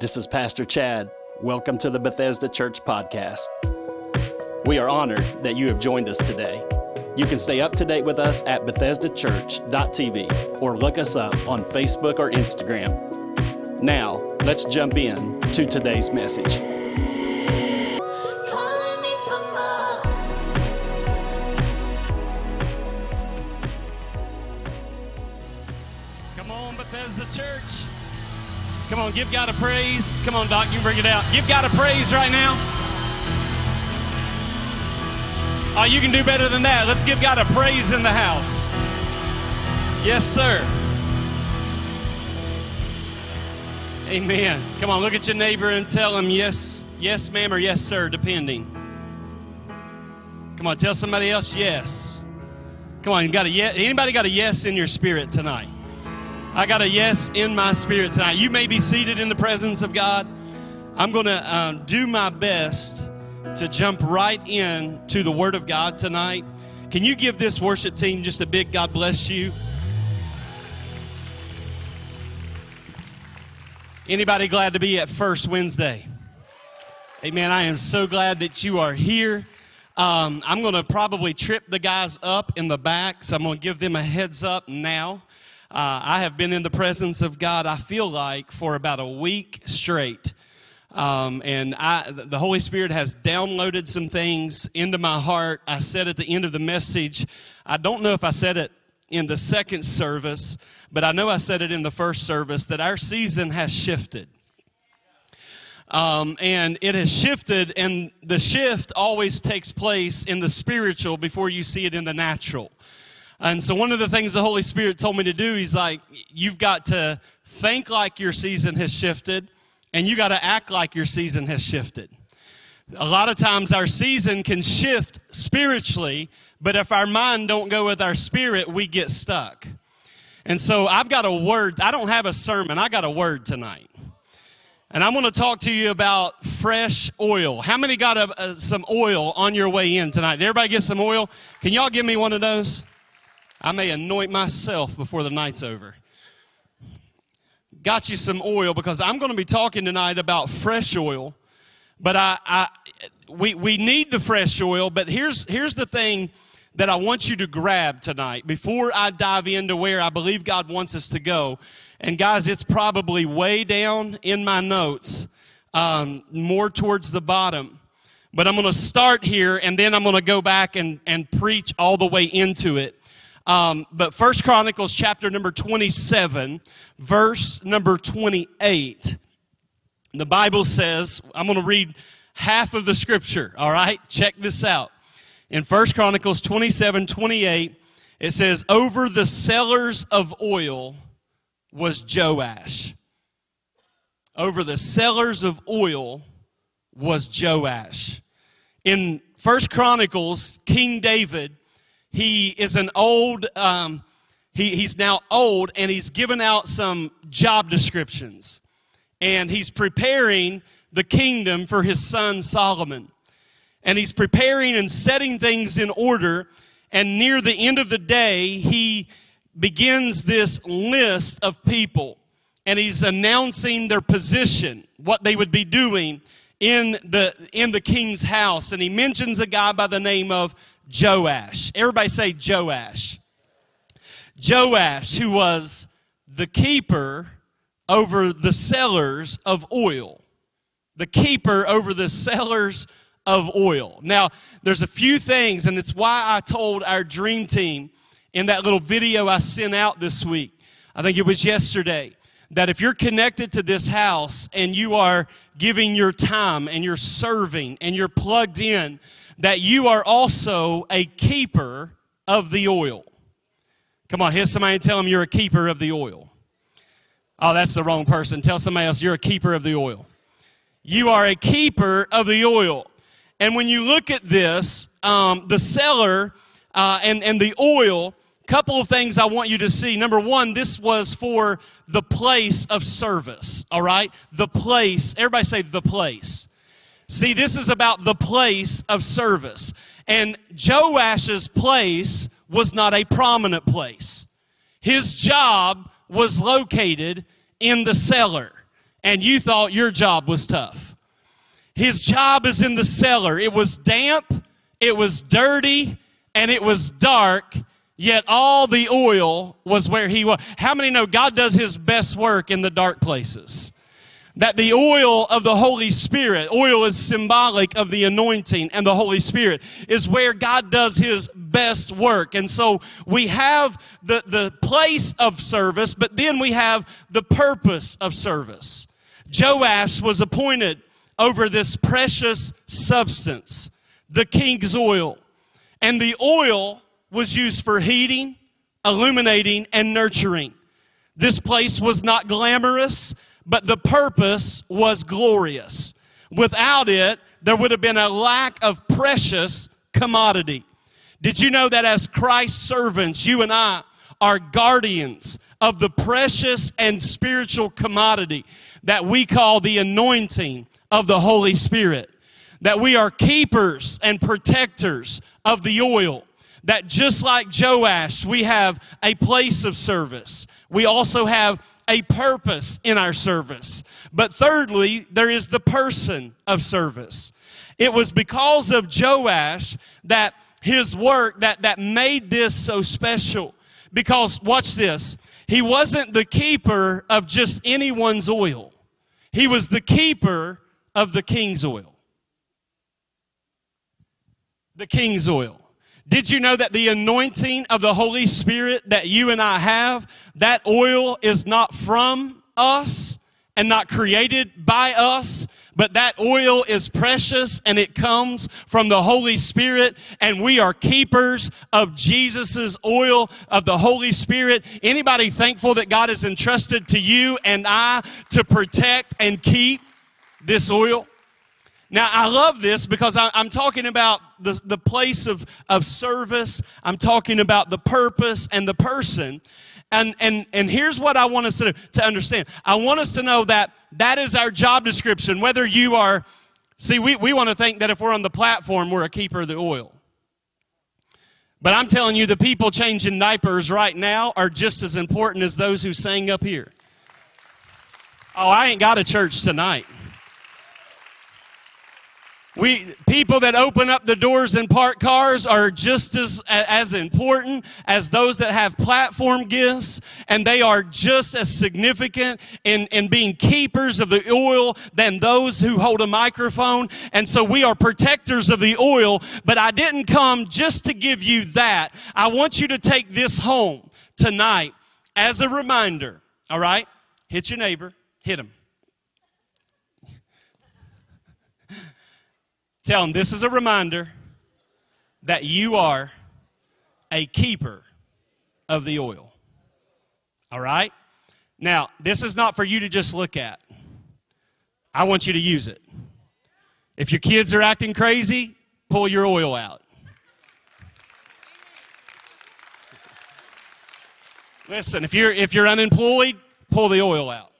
This is Pastor Chad. Welcome to the Bethesda Church Podcast. We are honored that you have joined us today. You can stay up to date with us at BethesdaChurch.tv or look us up on Facebook or Instagram. Now, let's jump in to today's message. On, give God a praise. Come on, Doc, you bring it out. Give God a praise right now. Oh, you can do better than that. Let's give God a praise in the house. Yes, sir. Amen. Come on, look at your neighbor and tell him yes, yes, ma'am, or yes, sir, depending. Come on, tell somebody else yes. Come on, you got a yes. Anybody got a yes in your spirit tonight? I got a yes in my spirit tonight. You may be seated in the presence of God. I'm going to um, do my best to jump right in to the Word of God tonight. Can you give this worship team just a big God bless you? Anybody glad to be at First Wednesday? Amen. I am so glad that you are here. Um, I'm going to probably trip the guys up in the back, so I'm going to give them a heads up now. Uh, I have been in the presence of God, I feel like, for about a week straight. Um, and I, the Holy Spirit has downloaded some things into my heart. I said at the end of the message, I don't know if I said it in the second service, but I know I said it in the first service that our season has shifted. Um, and it has shifted, and the shift always takes place in the spiritual before you see it in the natural. And so, one of the things the Holy Spirit told me to do, He's like, you've got to think like your season has shifted, and you got to act like your season has shifted. A lot of times, our season can shift spiritually, but if our mind don't go with our spirit, we get stuck. And so, I've got a word. I don't have a sermon, I got a word tonight. And I'm going to talk to you about fresh oil. How many got a, a, some oil on your way in tonight? Did everybody get some oil? Can y'all give me one of those? I may anoint myself before the night's over. Got you some oil because I'm going to be talking tonight about fresh oil. But I, I we, we need the fresh oil. But here's, here's the thing that I want you to grab tonight before I dive into where I believe God wants us to go. And guys, it's probably way down in my notes, um, more towards the bottom. But I'm going to start here and then I'm going to go back and, and preach all the way into it. Um, but First Chronicles chapter number 27, verse number 28, the Bible says, I'm going to read half of the scripture, all right? Check this out. In First Chronicles 27, 28, it says, Over the cellars of oil was Joash. Over the cellars of oil was Joash. In First Chronicles, King David he is an old, um, he, he's now old, and he's given out some job descriptions. And he's preparing the kingdom for his son Solomon. And he's preparing and setting things in order. And near the end of the day, he begins this list of people. And he's announcing their position, what they would be doing in the, in the king's house. And he mentions a guy by the name of Joash. Everybody say Joash. Joash, who was the keeper over the cellars of oil. The keeper over the cellars of oil. Now, there's a few things, and it's why I told our dream team in that little video I sent out this week, I think it was yesterday, that if you're connected to this house and you are giving your time and you're serving and you're plugged in, that you are also a keeper of the oil. Come on, hit somebody and tell them you're a keeper of the oil. Oh, that's the wrong person. Tell somebody else you're a keeper of the oil. You are a keeper of the oil. And when you look at this, um, the cellar uh, and, and the oil, couple of things I want you to see. Number one, this was for the place of service, all right? The place. Everybody say the place. See, this is about the place of service. And Joash's place was not a prominent place. His job was located in the cellar. and you thought your job was tough. His job is in the cellar. It was damp, it was dirty, and it was dark, yet all the oil was where he was. How many know God does his best work in the dark places? That the oil of the Holy Spirit, oil is symbolic of the anointing, and the Holy Spirit is where God does his best work. And so we have the, the place of service, but then we have the purpose of service. Joash was appointed over this precious substance, the king's oil. And the oil was used for heating, illuminating, and nurturing. This place was not glamorous but the purpose was glorious. Without it, there would have been a lack of precious commodity. Did you know that as Christ's servants, you and I are guardians of the precious and spiritual commodity that we call the anointing of the Holy Spirit? That we are keepers and protectors of the oil. That just like Joash, we have a place of service. We also have a purpose in our service. But thirdly, there is the person of service. It was because of Joash that his work that, that made this so special. Because, watch this, he wasn't the keeper of just anyone's oil, he was the keeper of the king's oil. The king's oil. Did you know that the anointing of the Holy Spirit that you and I have, that oil is not from us and not created by us, but that oil is precious and it comes from the Holy Spirit and we are keepers of Jesus's oil of the Holy Spirit. Anybody thankful that God has entrusted to you and I to protect and keep this oil? Now, I love this because I, am talking about the, the place of, of service. I'm talking about the purpose and the person. And, and, and here's what I want us to, to understand. I want us to know that that is our job description. Whether you are, see, we, we want to think that if we're on the platform, we're a keeper of the oil. But I'm telling you, the people changing diapers right now are just as important as those who sang up here. Oh, I ain't got a church tonight. We people that open up the doors and park cars are just as as important as those that have platform gifts, and they are just as significant in, in being keepers of the oil than those who hold a microphone. And so we are protectors of the oil, but I didn't come just to give you that. I want you to take this home tonight as a reminder. All right? Hit your neighbor, hit him. Tell them this is a reminder that you are a keeper of the oil. All right? Now, this is not for you to just look at. I want you to use it. If your kids are acting crazy, pull your oil out. Listen, if you're if you're unemployed, pull the oil out.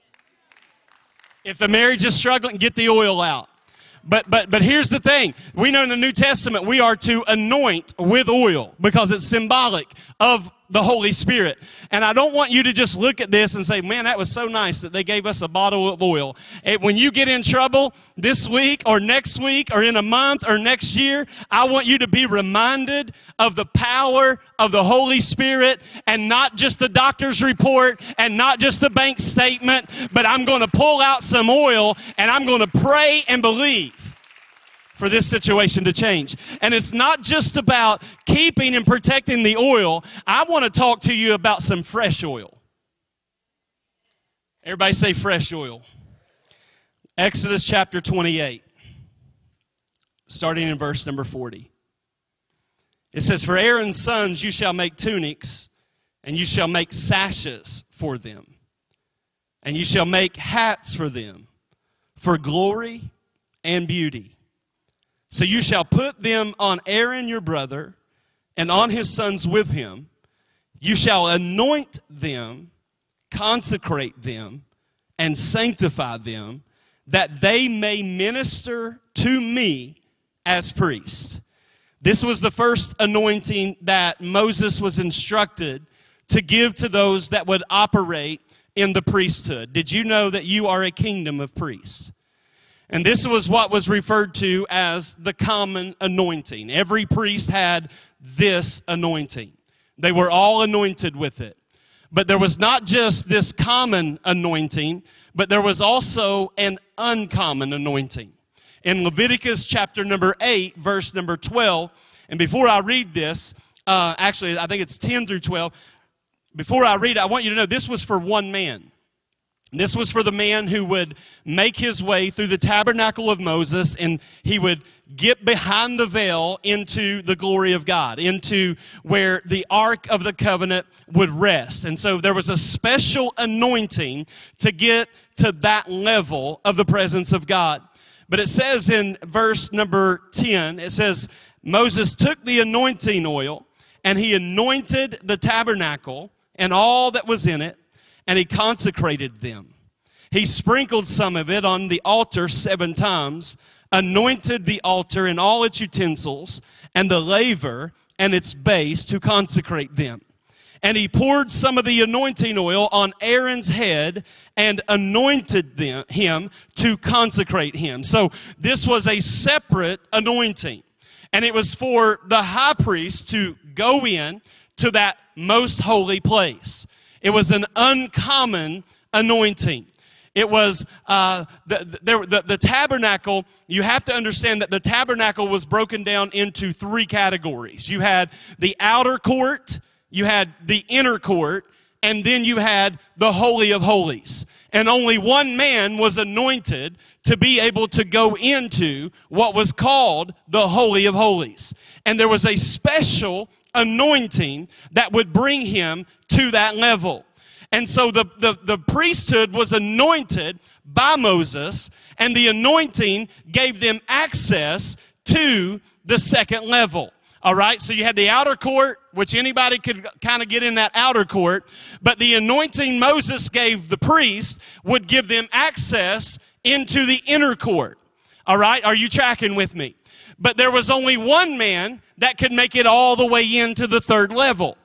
If the marriage is struggling, get the oil out. But, but, but here's the thing. We know in the New Testament we are to anoint with oil because it's symbolic of the Holy Spirit. And I don't want you to just look at this and say, man, that was so nice that they gave us a bottle of oil. And when you get in trouble this week or next week or in a month or next year, I want you to be reminded of the power of the Holy Spirit and not just the doctor's report and not just the bank statement, but I'm going to pull out some oil and I'm going to pray and believe for this situation to change. And it's not just about keeping and protecting the oil. I want to talk to you about some fresh oil. Everybody say fresh oil. Exodus chapter 28, starting in verse number 40. It says, For Aaron's sons you shall make tunics, and you shall make sashes for them, and you shall make hats for them, for glory and beauty. So you shall put them on Aaron your brother and on his sons with him. You shall anoint them, consecrate them, and sanctify them, that they may minister to me as priest. This was the first anointing that Moses was instructed to give to those that would operate in the priesthood. Did you know that you are a kingdom of priests? And this was what was referred to as the common anointing. Every priest had this anointing. They were all anointed with it. But there was not just this common anointing, but there was also an uncommon anointing. In Leviticus chapter number 8, verse number 12, and before I read this, uh, actually, I think it's 10 through 12. Before I read I want you to know this was for one man. This was for the man who would make his way through the tabernacle of Moses and he would get behind the veil into the glory of God, into where the Ark of the Covenant would rest. And so there was a special anointing to get to that level of the presence of God. But it says in verse number 10, it says, Moses took the anointing oil and he anointed the tabernacle and all that was in it and he consecrated them. He sprinkled some of it on the altar seven times, anointed the altar and all its utensils, and the laver and its base to consecrate them. And he poured some of the anointing oil on Aaron's head and anointed them, him to consecrate him. So this was a separate anointing. And it was for the high priest to go in to that most holy place. It was an uncommon anointing. It was uh, the, the, the, the, tabernacle. You have to understand that the tabernacle was broken down into three categories. You had the outer court, you had the inner court, and then you had the Holy of Holies. And only one man was anointed to be able to go into what was called the Holy of Holies. And there was a special anointing that would bring him to that level. And so the, the, the, priesthood was anointed by Moses, and the anointing gave them access to the second level. All right, so you had the outer court, which anybody could kind of get in that outer court, but the anointing Moses gave the priest would give them access into the inner court. All right, are you tracking with me? But there was only one man that could make it all the way into the third level.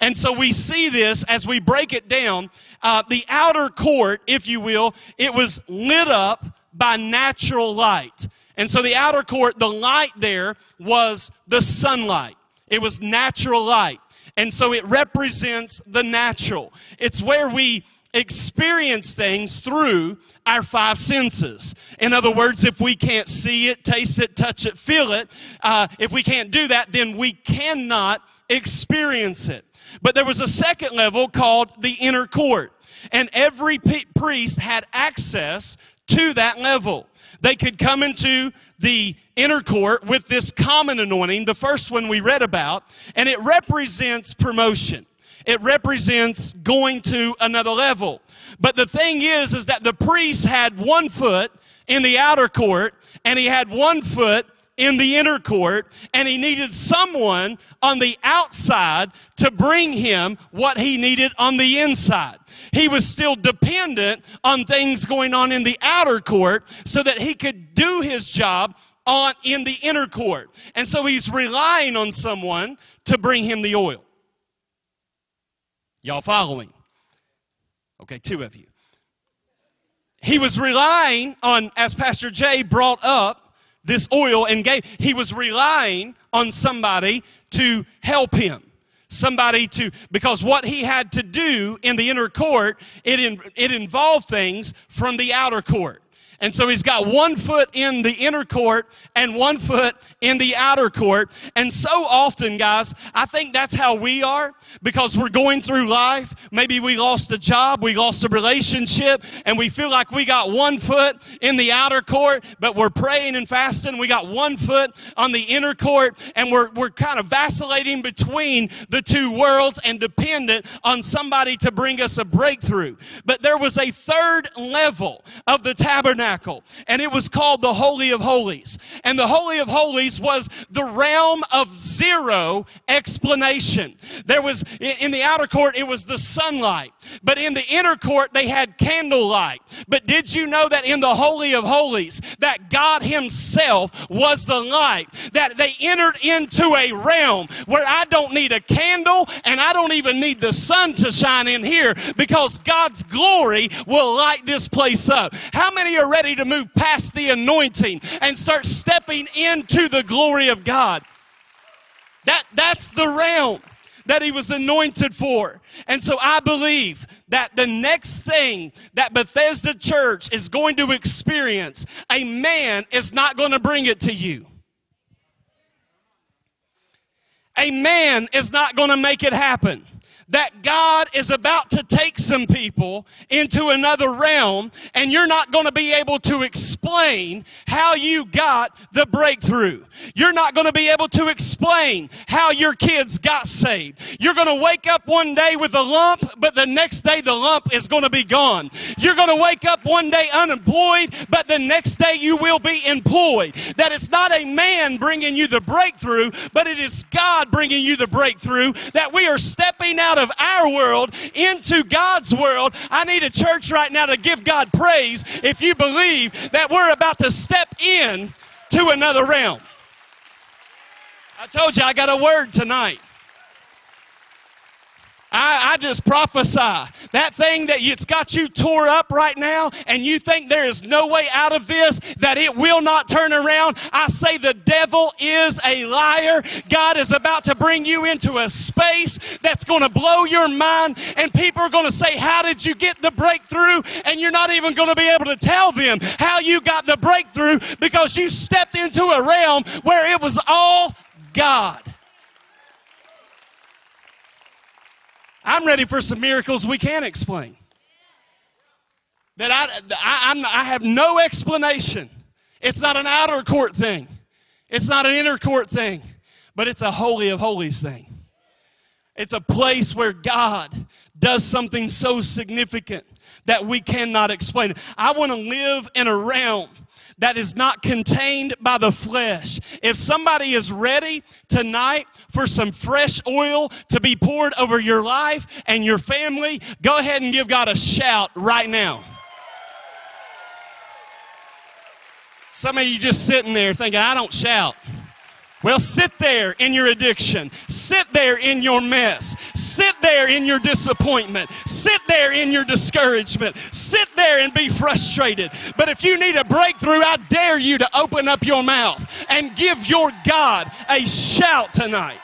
And so we see this as we break it down. Uh, the outer court, if you will, it was lit up by natural light. And so the outer court, the light there was the sunlight. It was natural light. And so it represents the natural. It's where we experience things through our five senses. In other words, if we can't see it, taste it, touch it, feel it, uh, if we can't do that, then we cannot experience it. But there was a second level called the inner court. And every priest had access to that level. They could come into the inner court with this common anointing, the first one we read about, and it represents promotion. It represents going to another level. But the thing is, is that the priest had one foot in the outer court and he had one foot in the inner court and he needed someone on the outside to bring him what he needed on the inside. He was still dependent on things going on in the outer court so that he could do his job on in the inner court. And so he's relying on someone to bring him the oil. Y'all following? Okay, two of you. He was relying on, as Pastor Jay brought up this oil and gave, he was relying on somebody to help him. Somebody to, because what he had to do in the inner court, it, in, it involved things from the outer court. And so he's got one foot in the inner court and one foot in the outer court. And so often, guys, I think that's how we are because we're going through life. Maybe we lost a job, we lost a relationship, and we feel like we got one foot in the outer court, but we're praying and fasting. We got one foot on the inner court, and we're, we're kind of vacillating between the two worlds and dependent on somebody to bring us a breakthrough. But there was a third level of the tabernacle, and it was called the Holy of Holies. And the Holy of Holies was the realm of zero explanation. There was in the outer court, it was the sunlight. But in the inner court, they had candlelight. But did you know that in the Holy of Holies, that God Himself was the light? That they entered into a realm where I don't need a candle and I don't even need the sun to shine in here because God's glory will light this place up. How many are ready to move past the anointing and start stepping into the glory of God? That, that's the realm that he was anointed for. And so I believe that the next thing that Bethesda Church is going to experience, a man is not going to bring it to you. A man is not going to make it happen that God is about to take some people into another realm, and you're not going to be able to explain how you got the breakthrough. You're not going to be able to explain how your kids got saved. You're going to wake up one day with a lump, but the next day the lump is going to be gone. You're going to wake up one day unemployed, but the next day you will be employed. That it's not a man bringing you the breakthrough, but it is God bringing you the breakthrough. That we are stepping out of our world into God's world. I need a church right now to give God praise if you believe that we're about to step in to another realm. I told you I got a word tonight. I, I, just prophesy that thing that it's got you tore up right now and you think there is no way out of this, that it will not turn around. I say the devil is a liar. God is about to bring you into a space that's going to blow your mind and people are going to say, how did you get the breakthrough? And you're not even going to be able to tell them how you got the breakthrough because you stepped into a realm where it was all God. I'm ready for some miracles we can't explain. That I, I, I'm, I have no explanation. It's not an outer court thing, it's not an inner court thing, but it's a holy of holies thing. It's a place where God does something so significant that we cannot explain. I want to live in a realm that is not contained by the flesh. If somebody is ready tonight for some fresh oil to be poured over your life and your family, go ahead and give God a shout right now. Some of you just sitting there thinking, I don't shout. Well, sit there in your addiction. Sit there in your mess. Sit there in your disappointment. Sit there in your discouragement. Sit there and be frustrated. But if you need a breakthrough, I dare you to open up your mouth and give your God a shout tonight.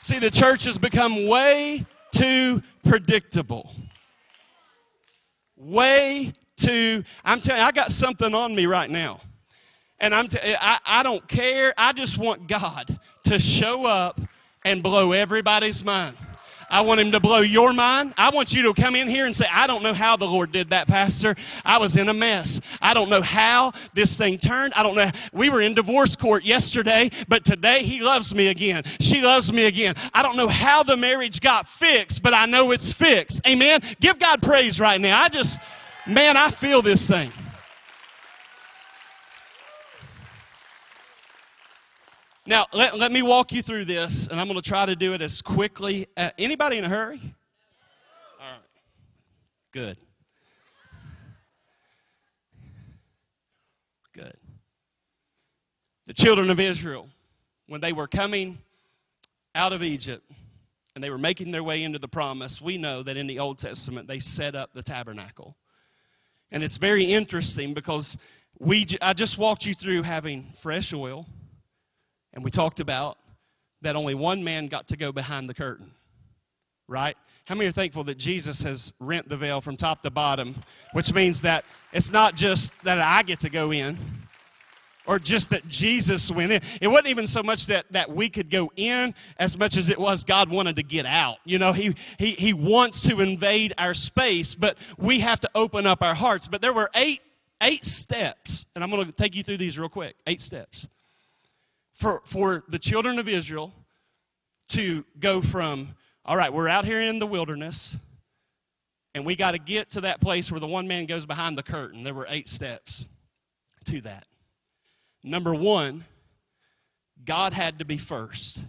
See, the church has become way too predictable. Way to, I'm telling you, I got something on me right now. And I'm t- I, I don't care. I just want God to show up and blow everybody's mind. I want him to blow your mind. I want you to come in here and say, I don't know how the Lord did that, Pastor. I was in a mess. I don't know how this thing turned. I don't know. We were in divorce court yesterday, but today he loves me again. She loves me again. I don't know how the marriage got fixed, but I know it's fixed. Amen. Give God praise right now. I just. Man, I feel this thing. Now, let, let me walk you through this, and I'm going to try to do it as quickly. Uh, anybody in a hurry? All right. Good. Good. The children of Israel, when they were coming out of Egypt and they were making their way into the promise, we know that in the Old Testament they set up the tabernacle. And it's very interesting because we, I just walked you through having fresh oil, and we talked about that only one man got to go behind the curtain, right? How many are thankful that Jesus has rent the veil from top to bottom, which means that it's not just that I get to go in, or just that Jesus went in. It wasn't even so much that, that we could go in as much as it was God wanted to get out. You know, he, he, he wants to invade our space, but we have to open up our hearts. But there were eight, eight steps, and I'm going to take you through these real quick. Eight steps. For, for the children of Israel to go from, all right, we're out here in the wilderness, and we got to get to that place where the one man goes behind the curtain. There were eight steps to that. Number one, God had to be first.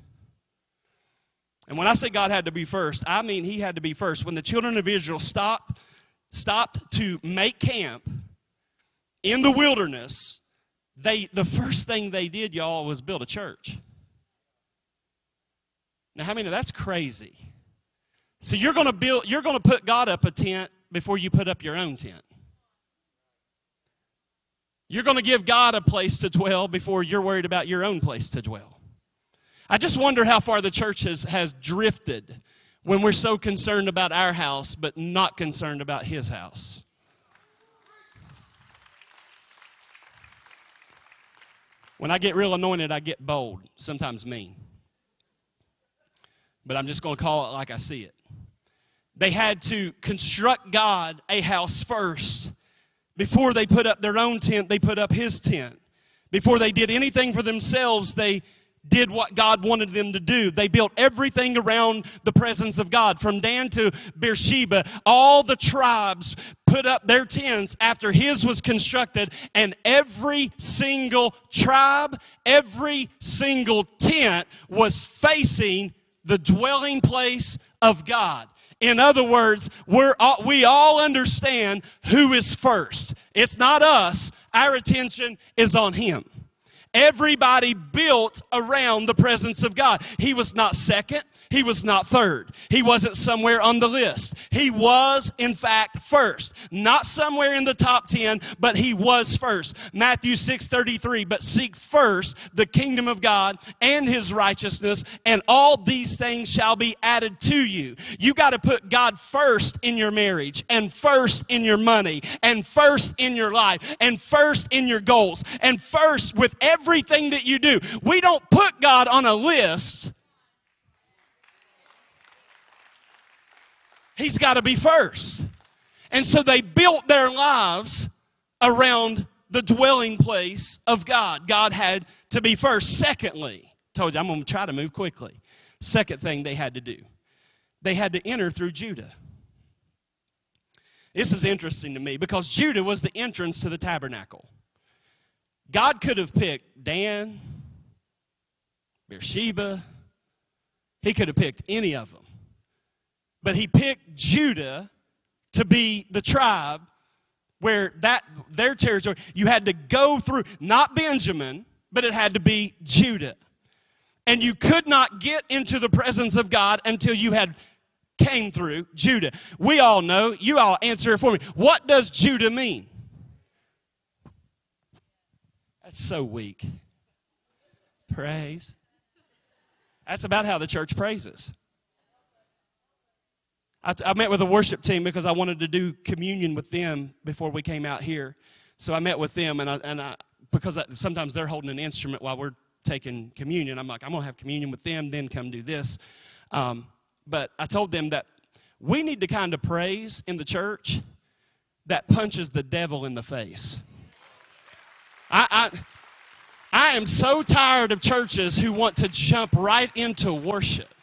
And when I say God had to be first, I mean he had to be first. When the children of Israel stopped, stopped to make camp in the wilderness, they the first thing they did, y'all, was build a church. Now, how many of that's crazy? So you're gonna build you're gonna put God up a tent before you put up your own tent. You're going to give God a place to dwell before you're worried about your own place to dwell. I just wonder how far the church has, has drifted when we're so concerned about our house but not concerned about his house. When I get real anointed, I get bold, sometimes mean. But I'm just going to call it like I see it. They had to construct God a house first before they put up their own tent, they put up his tent. Before they did anything for themselves, they did what God wanted them to do. They built everything around the presence of God. From Dan to Beersheba, all the tribes put up their tents after his was constructed, and every single tribe, every single tent was facing the dwelling place of God. In other words, we're all, we all understand who is first. It's not us. Our attention is on him. Everybody built around the presence of God. He was not second. He was not third. He wasn't somewhere on the list. He was, in fact, first. Not somewhere in the top 10, but he was first. Matthew 6 33. But seek first the kingdom of God and his righteousness, and all these things shall be added to you. You got to put God first in your marriage, and first in your money, and first in your life, and first in your goals, and first with everything that you do. We don't put God on a list He's got to be first. And so they built their lives around the dwelling place of God. God had to be first. Secondly, told you I'm going to try to move quickly. Second thing they had to do, they had to enter through Judah. This is interesting to me because Judah was the entrance to the tabernacle. God could have picked Dan, Beersheba, he could have picked any of them. But he picked Judah to be the tribe where that their territory you had to go through not Benjamin, but it had to be Judah. And you could not get into the presence of God until you had came through Judah. We all know, you all answer it for me. What does Judah mean? That's so weak. Praise. That's about how the church praises. I, t- I met with a worship team because I wanted to do communion with them before we came out here. So I met with them, and I, and I because I, sometimes they're holding an instrument while we're taking communion. I'm like, I'm gonna have communion with them, then come do this. Um, but I told them that we need to kind of praise in the church that punches the devil in the face. I, I, I am so tired of churches who want to jump right into worship.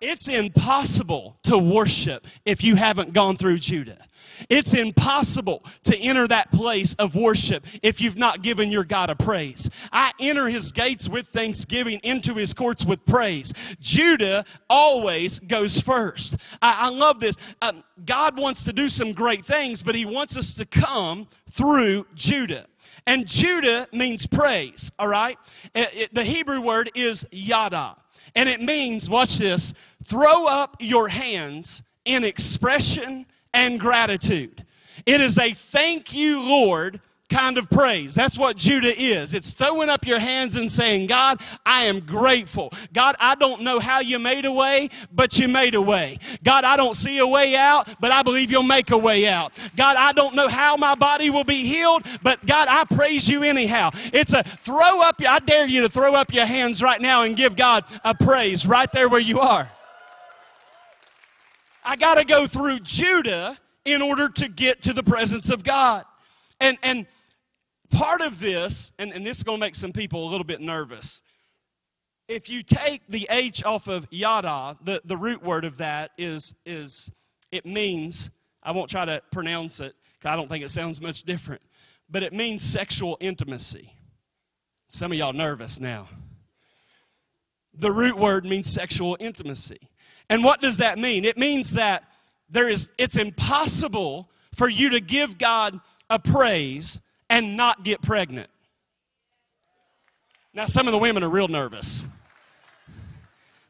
It's impossible to worship if you haven't gone through Judah. It's impossible to enter that place of worship if you've not given your God a praise. I enter his gates with thanksgiving, into his courts with praise. Judah always goes first. I, I love this. Um, God wants to do some great things, but he wants us to come through Judah. And Judah means praise, all right? It, it, the Hebrew word is yadah. And it means, watch this, throw up your hands in expression and gratitude. It is a thank you, Lord, kind of praise. That's what Judah is. It's throwing up your hands and saying, God, I am grateful. God, I don't know how you made a way, but you made a way. God, I don't see a way out, but I believe you'll make a way out. God, I don't know how my body will be healed, but God, I praise you anyhow. It's a throw up, I dare you to throw up your hands right now and give God a praise right there where you are. I got to go through Judah in order to get to the presence of God. And, and part of this, and, and this is going to make some people a little bit nervous. If you take the H off of yadah, the, the root word of that is, is it means, I won't try to pronounce it because I don't think it sounds much different, but it means sexual intimacy. Some of y'all nervous now. The root word means sexual intimacy. And what does that mean? It means that there is it's impossible for you to give God a praise and not get pregnant. Now some of the women are real nervous.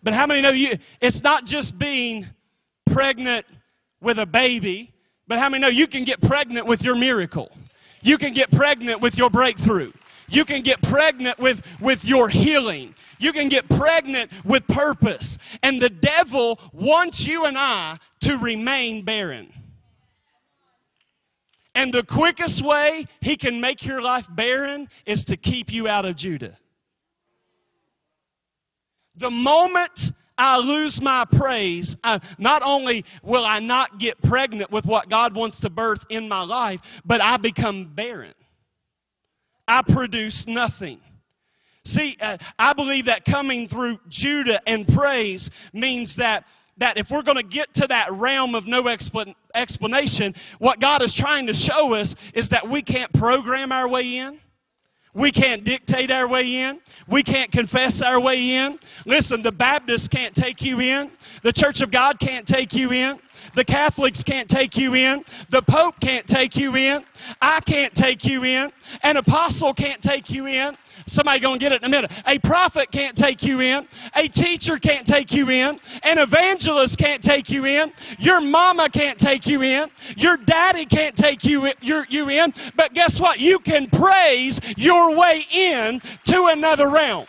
But how many know you it's not just being pregnant with a baby, but how many know you can get pregnant with your miracle? You can get pregnant with your breakthrough. You can get pregnant with, with your healing. You can get pregnant with purpose. And the devil wants you and I to remain barren. And the quickest way he can make your life barren is to keep you out of Judah. The moment I lose my praise, I, not only will I not get pregnant with what God wants to birth in my life, but I become barren. I produce nothing. See, uh, I believe that coming through Judah and praise means that that if we're going to get to that realm of no explan- explanation, what God is trying to show us is that we can't program our way in. We can't dictate our way in. We can't confess our way in. Listen, the Baptists can't take you in. The Church of God can't take you in. The Catholics can't take you in. The Pope can't take you in. I can't take you in. An apostle can't take you in. Somebody gonna get it in a minute. A prophet can't take you in. A teacher can't take you in. An evangelist can't take you in. Your mama can't take you in. Your daddy can't take you, you in. But guess what? You can praise your way in to another realm.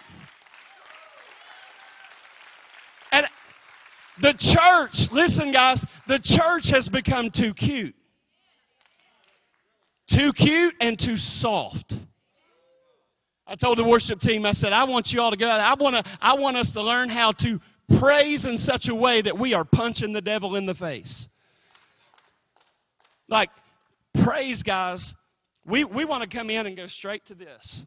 And the church, listen, guys, the church has become too cute. Too cute and too soft. I told the worship team, I said, I want you all to go out. I want to, I want us to learn how to praise in such a way that we are punching the devil in the face. Like, praise, guys. We, we want to come in and go straight to this.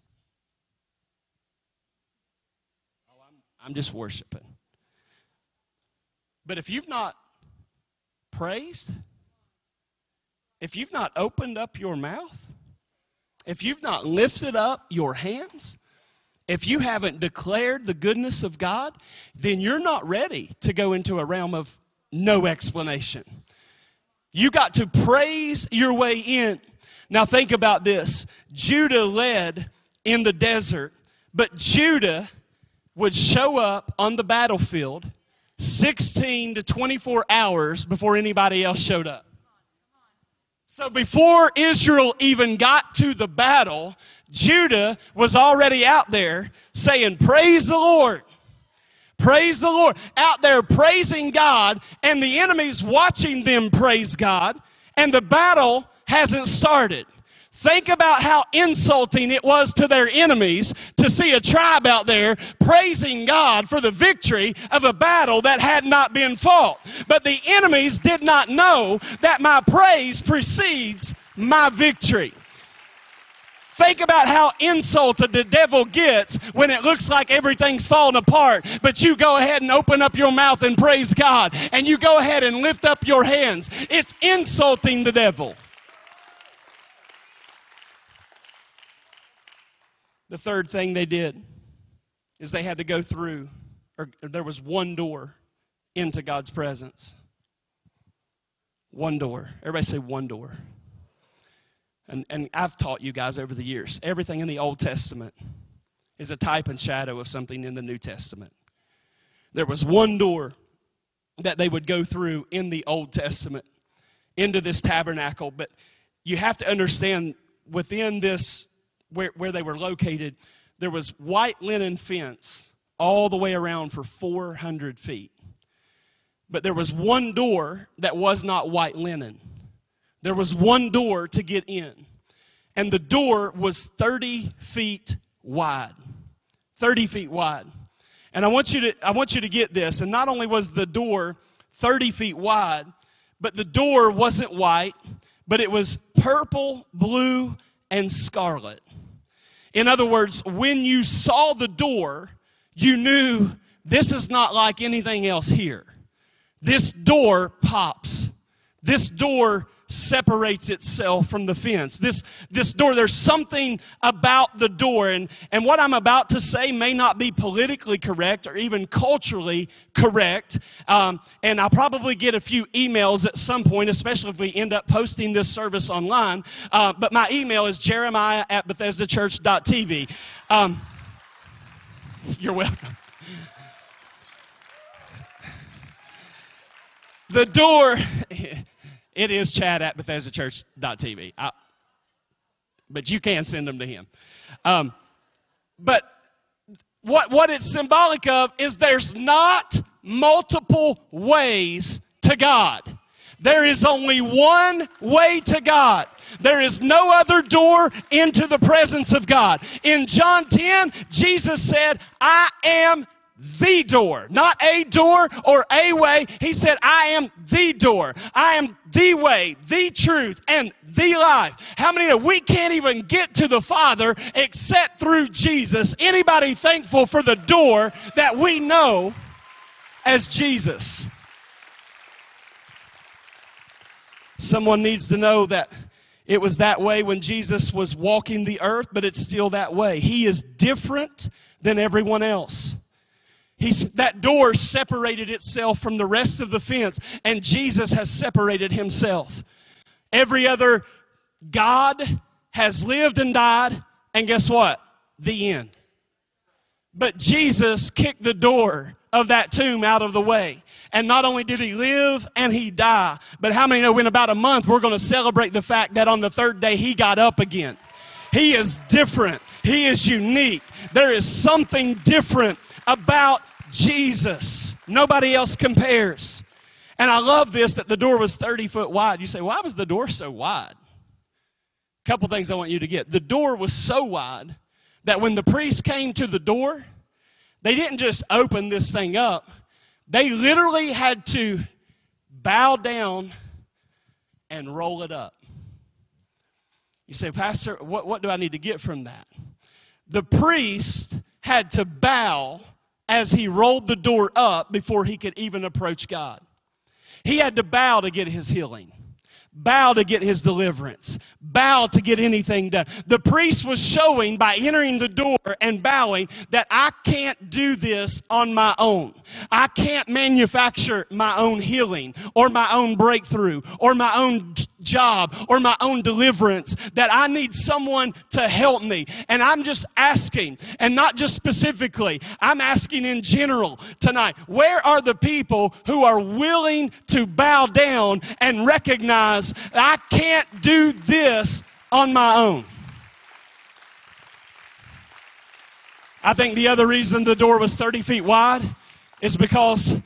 Oh, I'm, I'm just worshiping. But if you've not praised, if you've not opened up your mouth, if you've not lifted up your hands, if you haven't declared the goodness of God, then you're not ready to go into a realm of no explanation. You got to praise your way in. Now, think about this Judah led in the desert, but Judah would show up on the battlefield 16 to 24 hours before anybody else showed up. So before Israel even got to the battle, Judah was already out there saying, Praise the Lord. Praise the Lord. Out there praising God, and the enemy's watching them praise God, and the battle hasn't started. Think about how insulting it was to their enemies to see a tribe out there praising God for the victory of a battle that had not been fought. But the enemies did not know that my praise precedes my victory. Think about how insulted the devil gets when it looks like everything's falling apart, but you go ahead and open up your mouth and praise God, and you go ahead and lift up your hands. It's insulting the devil. The third thing they did is they had to go through, or there was one door into God's presence. One door. Everybody say one door. And, and I've taught you guys over the years everything in the Old Testament is a type and shadow of something in the New Testament. There was one door that they would go through in the Old Testament into this tabernacle, but you have to understand within this where, where they were located, there was white linen fence all the way around for 400 feet. But there was one door that was not white linen. There was one door to get in. And the door was 30 feet wide. 30 feet wide. And I want you to, I want you to get this. And not only was the door 30 feet wide, but the door wasn't white, but it was purple, blue, and scarlet. In other words, when you saw the door, you knew this is not like anything else here. This door pops. This door separates itself from the fence. This, this door, there's something about the door. And, and what I'm about to say may not be politically correct or even culturally correct. Um, and I'll probably get a few emails at some point, especially if we end up posting this service online. Uh, but my email is jeremiah at bethesdachurch.tv. Um, you're welcome. The door, it is chad at bethesdachurch.tv. I, but you can send them to him. Um, but what, what it's symbolic of is there's not multiple ways to God. There is only one way to God. There is no other door into the presence of God. In John 10, Jesus said, I am the door, not a door or a way. He said, I am the door. I am the way, the truth, and the life. How many know we can't even get to the Father except through Jesus? Anybody thankful for the door that we know as Jesus? Someone needs to know that it was that way when Jesus was walking the earth, but it's still that way. He is different than everyone else. He's, that door separated itself from the rest of the fence, and Jesus has separated himself. Every other God has lived and died, and guess what? The end. But Jesus kicked the door of that tomb out of the way. And not only did he live and he die, but how many know in about a month we're going to celebrate the fact that on the third day he got up again? He is different. He is unique. There is something different about Jesus. Nobody else compares. And I love this that the door was 30 foot wide. You say, why was the door so wide? A couple things I want you to get. The door was so wide that when the priest came to the door, they didn't just open this thing up, they literally had to bow down and roll it up. You say, Pastor, what, what do I need to get from that? The priest had to bow as he rolled the door up before he could even approach God. He had to bow to get his healing bow to get his deliverance, bow to get anything done. The priest was showing by entering the door and bowing that I can't do this on my own. I can't manufacture my own healing or my own breakthrough or my own job or my own deliverance, that I need someone to help me. And I'm just asking, and not just specifically, I'm asking in general tonight where are the people who are willing to bow down and recognize I can't do this on my own? I think the other reason the door was 30 feet wide is because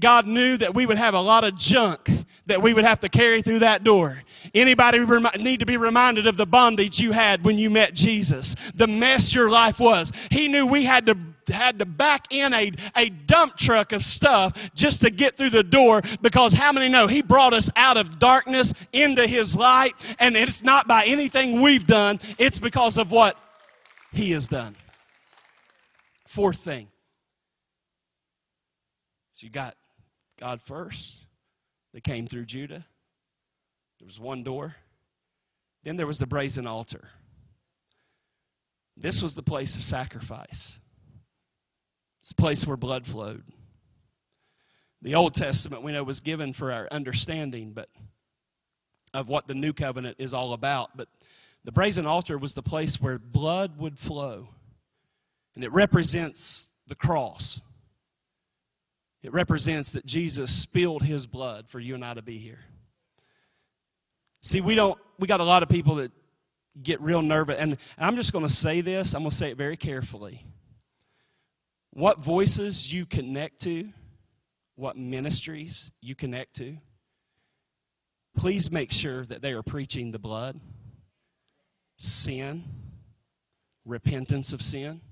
God knew that we would have a lot of junk that we would have to carry through that door. Anybody need to be reminded of the bondage you had when you met Jesus, the mess your life was. He knew we had to had to back in a, a dump truck of stuff just to get through the door because how many know he brought us out of darkness into his light? And it's not by anything we've done. It's because of what he has done. Fourth thing. So you got god first that came through Judah. There was one door. Then there was the brazen altar. This was the place of sacrifice. It's the place where blood flowed. The Old Testament, we know, was given for our understanding, but of what the new covenant is all about. But the brazen altar was the place where blood would flow. And it represents the cross. It represents that Jesus spilled his blood for you and I to be here. See, we don't, we got a lot of people that get real nervous. And I'm just going to say this, I'm going to say it very carefully. What voices you connect to, what ministries you connect to, please make sure that they are preaching the blood, sin, repentance of sin,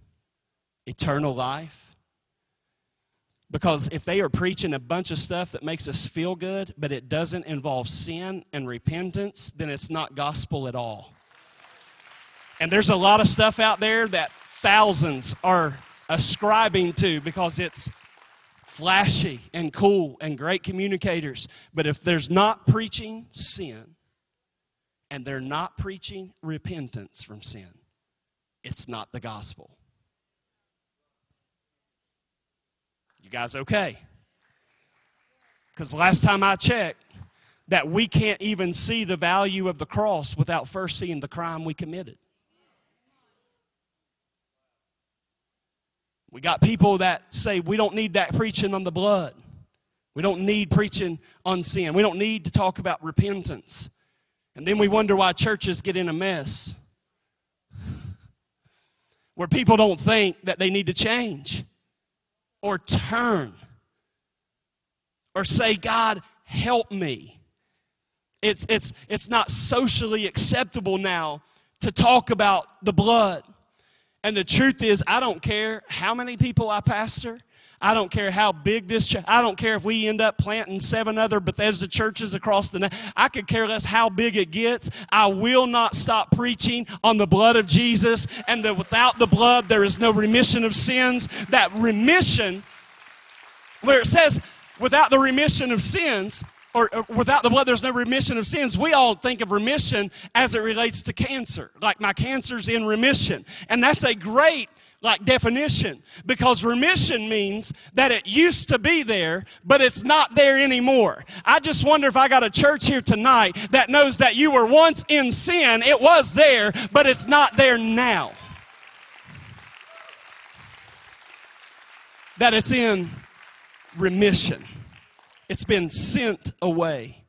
eternal life because if they are preaching a bunch of stuff that makes us feel good, but it doesn't involve sin and repentance, then it's not gospel at all. And there's a lot of stuff out there that thousands are ascribing to because it's flashy and cool and great communicators. But if there's not preaching sin and they're not preaching repentance from sin, it's not the gospel. You guys okay? Because last time I checked, that we can't even see the value of the cross without first seeing the crime we committed. We got people that say we don't need that preaching on the blood. We don't need preaching on sin. We don't need to talk about repentance. And then we wonder why churches get in a mess. Where people don't think that they need to change or turn or say, God, help me. It's, it's, it's not socially acceptable now to talk about the blood. And the truth is, I don't care how many people I pastor. I don't care how big this church, I don't care if we end up planting seven other Bethesda churches across the I could care less how big it gets. I will not stop preaching on the blood of Jesus and that without the blood there is no remission of sins. That remission where it says without the remission of sins or, or, without the blood, there's no remission of sins. We all think of remission as it relates to cancer, like my cancer's in remission. And that's a great like definition because remission means that it used to be there but it's not there anymore i just wonder if i got a church here tonight that knows that you were once in sin it was there but it's not there now that it's in remission it's been sent away.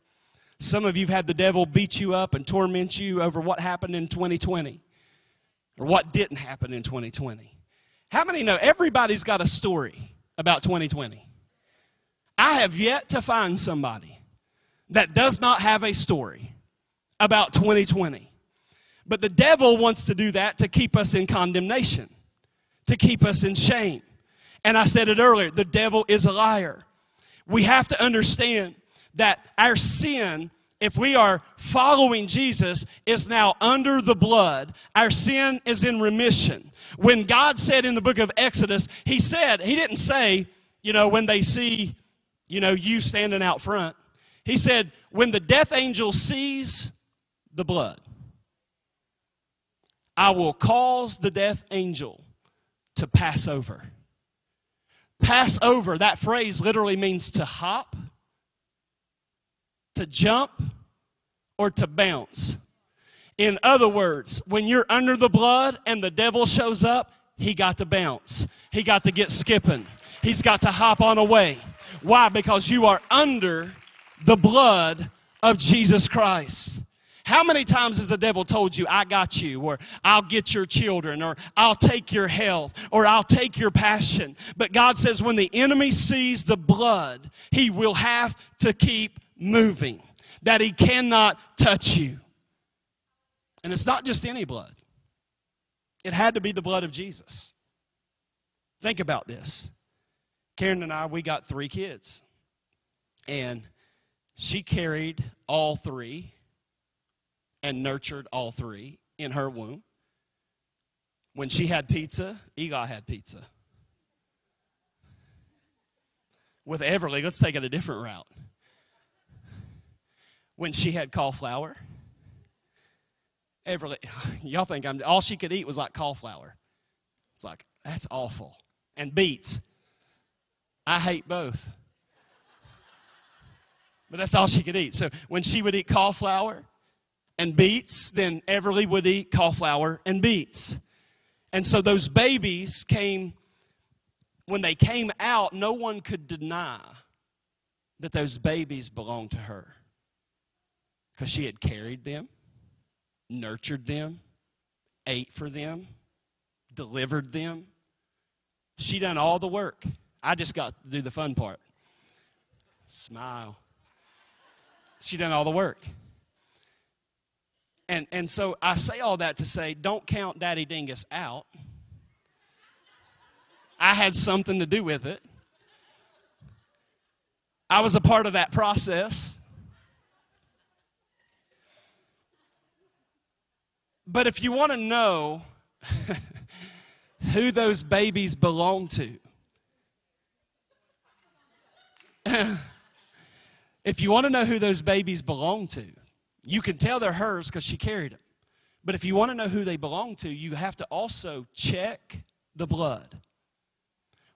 Some of you have had the devil beat you up and torment you over what happened in 2020 or what didn't happen in 2020. How many know everybody's got a story about 2020? I have yet to find somebody that does not have a story about 2020. But the devil wants to do that to keep us in condemnation, to keep us in shame. And I said it earlier the devil is a liar we have to understand that our sin, if we are following Jesus, is now under the blood. Our sin is in remission. When God said in the book of Exodus, He said, He didn't say, you know, when they see, you know, you standing out front. He said, when the death angel sees the blood, I will cause the death angel to pass over. Pass over, that phrase literally means to hop, to jump, or to bounce. In other words, when you're under the blood and the devil shows up, he got to bounce. He got to get skipping. He's got to hop on away. Why? Because you are under the blood of Jesus Christ. How many times has the devil told you, I got you, or I'll get your children, or I'll take your health, or I'll take your passion? But God says, when the enemy sees the blood, he will have to keep moving, that he cannot touch you. And it's not just any blood, it had to be the blood of Jesus. Think about this. Karen and I, we got three kids. And she carried all three and nurtured all three in her womb. When she had pizza, Eli had pizza. With Everly, let's take it a different route. When she had cauliflower, Everly, y'all think I'm, all she could eat was like cauliflower. It's like, that's awful. And beets. I hate both. But that's all she could eat. So when she would eat cauliflower, and beets, then Everly would eat cauliflower and beets. And so those babies came, when they came out, no one could deny that those babies belonged to her. Because she had carried them, nurtured them, ate for them, delivered them. She done all the work. I just got to do the fun part. Smile. She done all the work. And, and so I say all that to say, don't count Daddy Dingus out. I had something to do with it. I was a part of that process. But if you want to know who those babies belong to, if you want to know who those babies belong to, You can tell they're hers because she carried them. But if you want to know who they belong to, you have to also check the blood.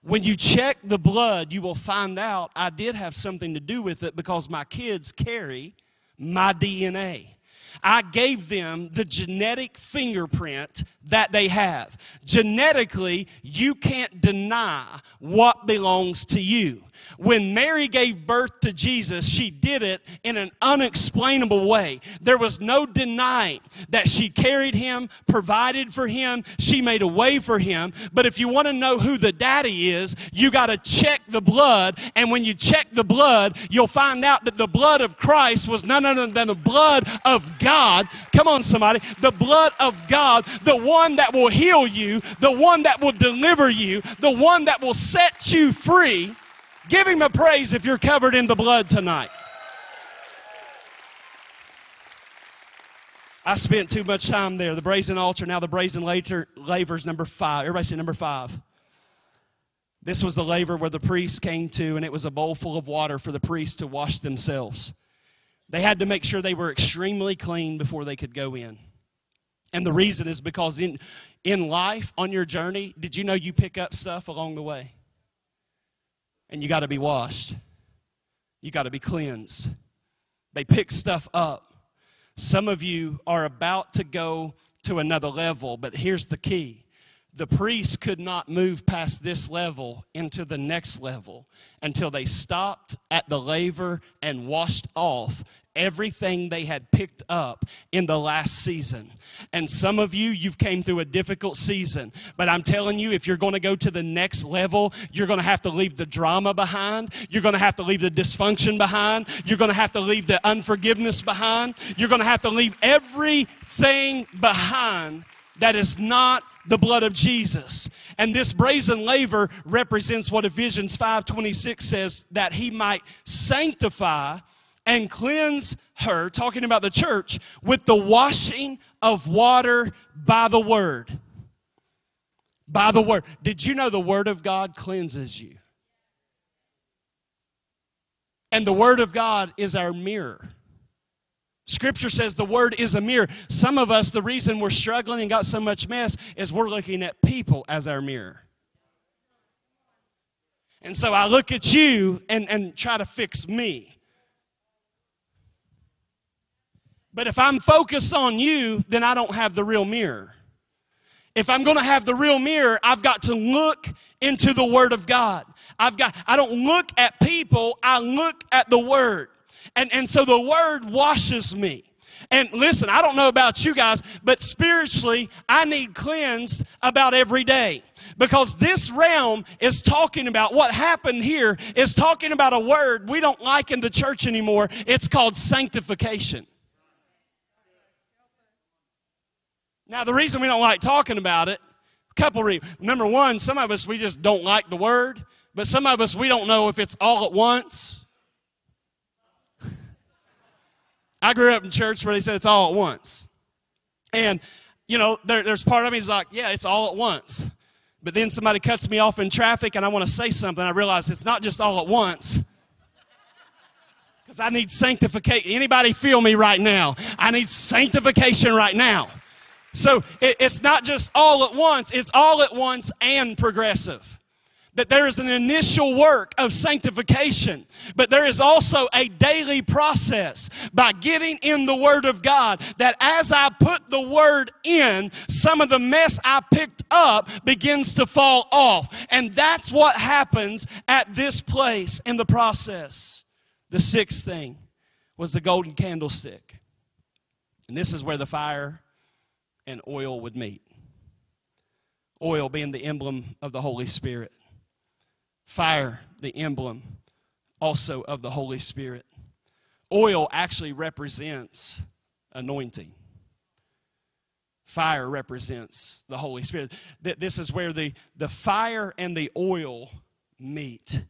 When you check the blood, you will find out I did have something to do with it because my kids carry my DNA. I gave them the genetic fingerprint that they have. Genetically, you can't deny what belongs to you. When Mary gave birth to Jesus, she did it in an unexplainable way. There was no denying that she carried him, provided for him, she made a way for him. But if you want to know who the daddy is, you got to check the blood. And when you check the blood, you'll find out that the blood of Christ was none other than the blood of God. Come on, somebody. The blood of God, the one that will heal you, the one that will deliver you, the one that will set you free. Give him a praise if you're covered in the blood tonight. I spent too much time there. The brazen altar, now the brazen laver, lavers, number five. Everybody say number five. This was the laver where the priests came to, and it was a bowl full of water for the priests to wash themselves. They had to make sure they were extremely clean before they could go in. And the reason is because in, in life, on your journey, did you know you pick up stuff along the way? And you got to be washed. You got to be cleansed. They pick stuff up. Some of you are about to go to another level, but here's the key the priests could not move past this level into the next level until they stopped at the laver and washed off everything they had picked up in the last season. And some of you, you've came through a difficult season. But I'm telling you, if you're going to go to the next level, you're going to have to leave the drama behind. You're going to have to leave the dysfunction behind. You're going to have to leave the unforgiveness behind. You're going to have to leave everything behind that is not the blood of Jesus. And this brazen laver represents what Ephesians 5:26 says that he might sanctify and cleanse her, talking about the church, with the washing of water by the word. By the word. Did you know the word of God cleanses you? And the word of God is our mirror. Scripture says the word is a mirror. Some of us, the reason we're struggling and got so much mess is we're looking at people as our mirror. And so I look at you and, and try to fix me. But if I'm focused on you, then I don't have the real mirror. If I'm going to have the real mirror, I've got to look into the Word of God. I've got, I don't look at people, I look at the Word. And, and so the Word washes me. And listen, I don't know about you guys, but spiritually, I need cleansed about every day. Because this realm is talking about what happened here, is talking about a word we don't like in the church anymore. It's called sanctification. Now, the reason we don't like talking about it, a couple reasons. Number one, some of us, we just don't like the word, but some of us, we don't know if it's all at once. I grew up in church where they said it's all at once. And, you know, there, there's part of me is like, yeah, it's all at once. But then somebody cuts me off in traffic and I want to say something. I realize it's not just all at once. Because I need sanctification. Anybody feel me right now? I need sanctification right now. So it, it's not just all at once, it's all at once and progressive. That there is an initial work of sanctification, but there is also a daily process by getting in the Word of God. That as I put the Word in, some of the mess I picked up begins to fall off. And that's what happens at this place in the process. The sixth thing was the golden candlestick. And this is where the fire and oil would meet. Oil being the emblem of the Holy Spirit, fire, the emblem also of the Holy Spirit. Oil actually represents anointing. Fire represents the Holy Spirit. This is where the, the fire and the oil meet.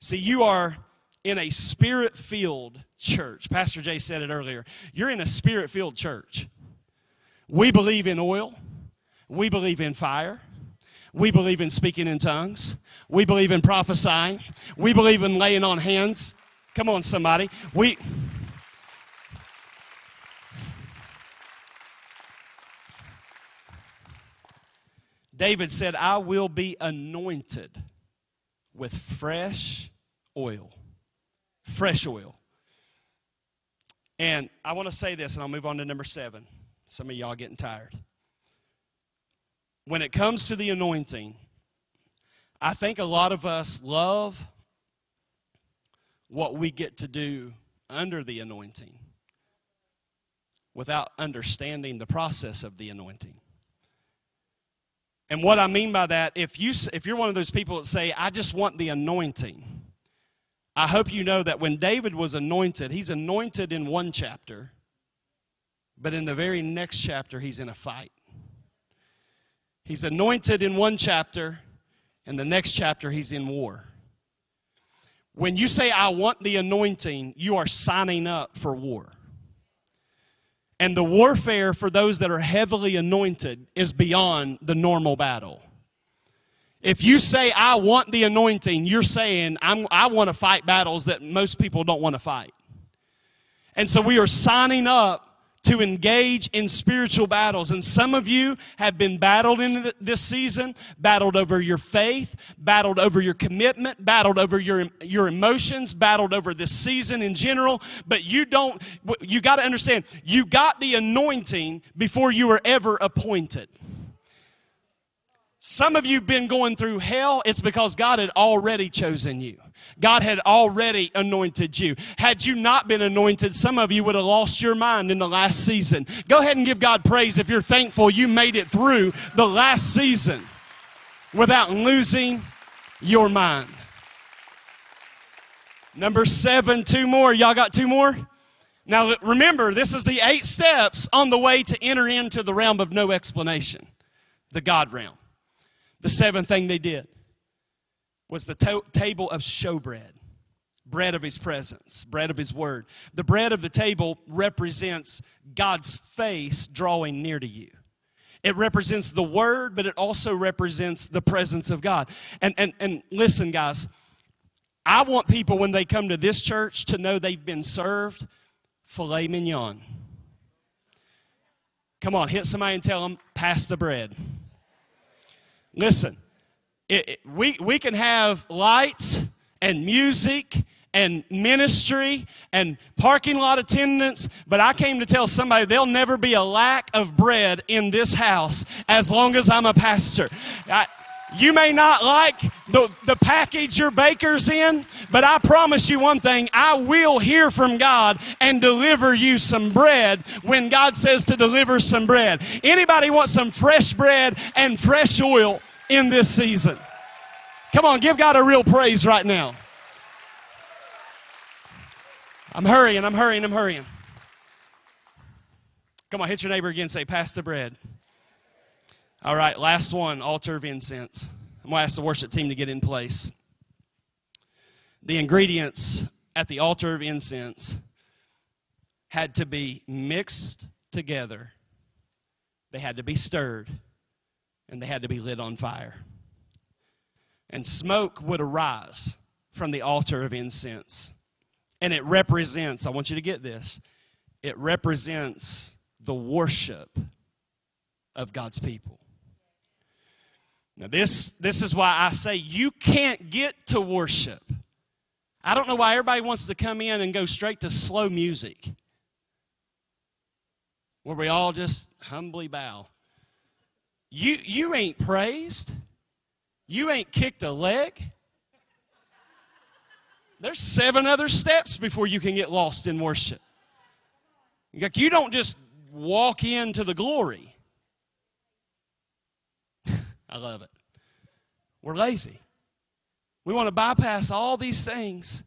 See, you are in a spirit filled church. Pastor Jay said it earlier. You're in a spirit filled church. We believe in oil. We believe in fire. We believe in speaking in tongues. We believe in prophesying. We believe in laying on hands. Come on, somebody. We. David said, I will be anointed with fresh oil. Fresh oil. And I want to say this, and I'll move on to number seven. Some of y'all getting tired. When it comes to the anointing, I think a lot of us love what we get to do under the anointing without understanding the process of the anointing. And what I mean by that, if you if you're one of those people that say, "I just want the anointing," I hope you know that when David was anointed, he's anointed in one chapter, but in the very next chapter, he's in a fight. He's anointed in one chapter, and the next chapter, he's in war. When you say, I want the anointing, you are signing up for war. And the warfare for those that are heavily anointed is beyond the normal battle. If you say, I want the anointing, you're saying, I want to fight battles that most people don't want to fight. And so we are signing up to engage in spiritual battles. And some of you have been battled in this season, battled over your faith, battled over your commitment, battled over your, your emotions, battled over this season in general. But you don't, you got to understand, you got the anointing before you were ever appointed. Some of you have been going through hell, it's because God had already chosen you. God had already anointed you. Had you not been anointed, some of you would have lost your mind in the last season. Go ahead and give God praise if you're thankful you made it through the last season without losing your mind. Number seven, two more. Y'all got two more? Now remember, this is the eight steps on the way to enter into the realm of no explanation, the God realm. The seventh thing they did was the to- table of showbread, bread of his presence, bread of his word. The bread of the table represents God's face drawing near to you. It represents the word, but it also represents the presence of God. And, and, and listen, guys, I want people when they come to this church to know they've been served filet mignon. Come on, hit somebody and tell them, pass the bread. Listen, it, it, we, we can have lights and music and ministry and parking lot attendance, but I came to tell somebody there'll never be a lack of bread in this house as long as I'm a pastor. I, you may not like the, the package your baker's in, but I promise you one thing I will hear from God and deliver you some bread when God says to deliver some bread. Anybody want some fresh bread and fresh oil in this season? Come on, give God a real praise right now. I'm hurrying, I'm hurrying, I'm hurrying. Come on, hit your neighbor again, say, Pass the bread. All right, last one altar of incense. I'm going to ask the worship team to get in place. The ingredients at the altar of incense had to be mixed together, they had to be stirred, and they had to be lit on fire. And smoke would arise from the altar of incense. And it represents, I want you to get this, it represents the worship of God's people. Now, this, this is why I say you can't get to worship. I don't know why everybody wants to come in and go straight to slow music where we all just humbly bow. You, you ain't praised, you ain't kicked a leg. There's seven other steps before you can get lost in worship. Like you don't just walk into the glory. I love it. We're lazy. We want to bypass all these things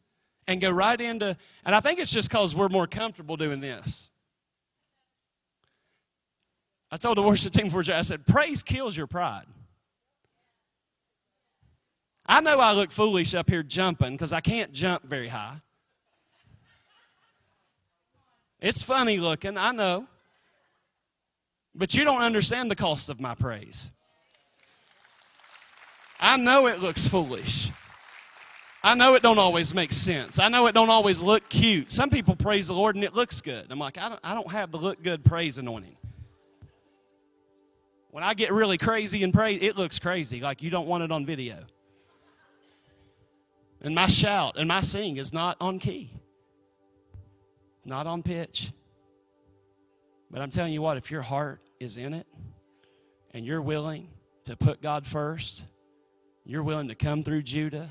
and go right into, and I think it's just because we're more comfortable doing this. I told the worship team before, I said, praise kills your pride. I know I look foolish up here jumping because I can't jump very high. It's funny looking, I know. But you don't understand the cost of my praise. I know it looks foolish. I know it don't always make sense. I know it don't always look cute. Some people praise the Lord and it looks good. I'm like, I don't, I don't have the look good praise anointing. When I get really crazy and pray, it looks crazy, like you don't want it on video. And my shout and my sing is not on key, not on pitch. But I'm telling you what, if your heart is in it and you're willing to put God first, you're willing to come through Judah,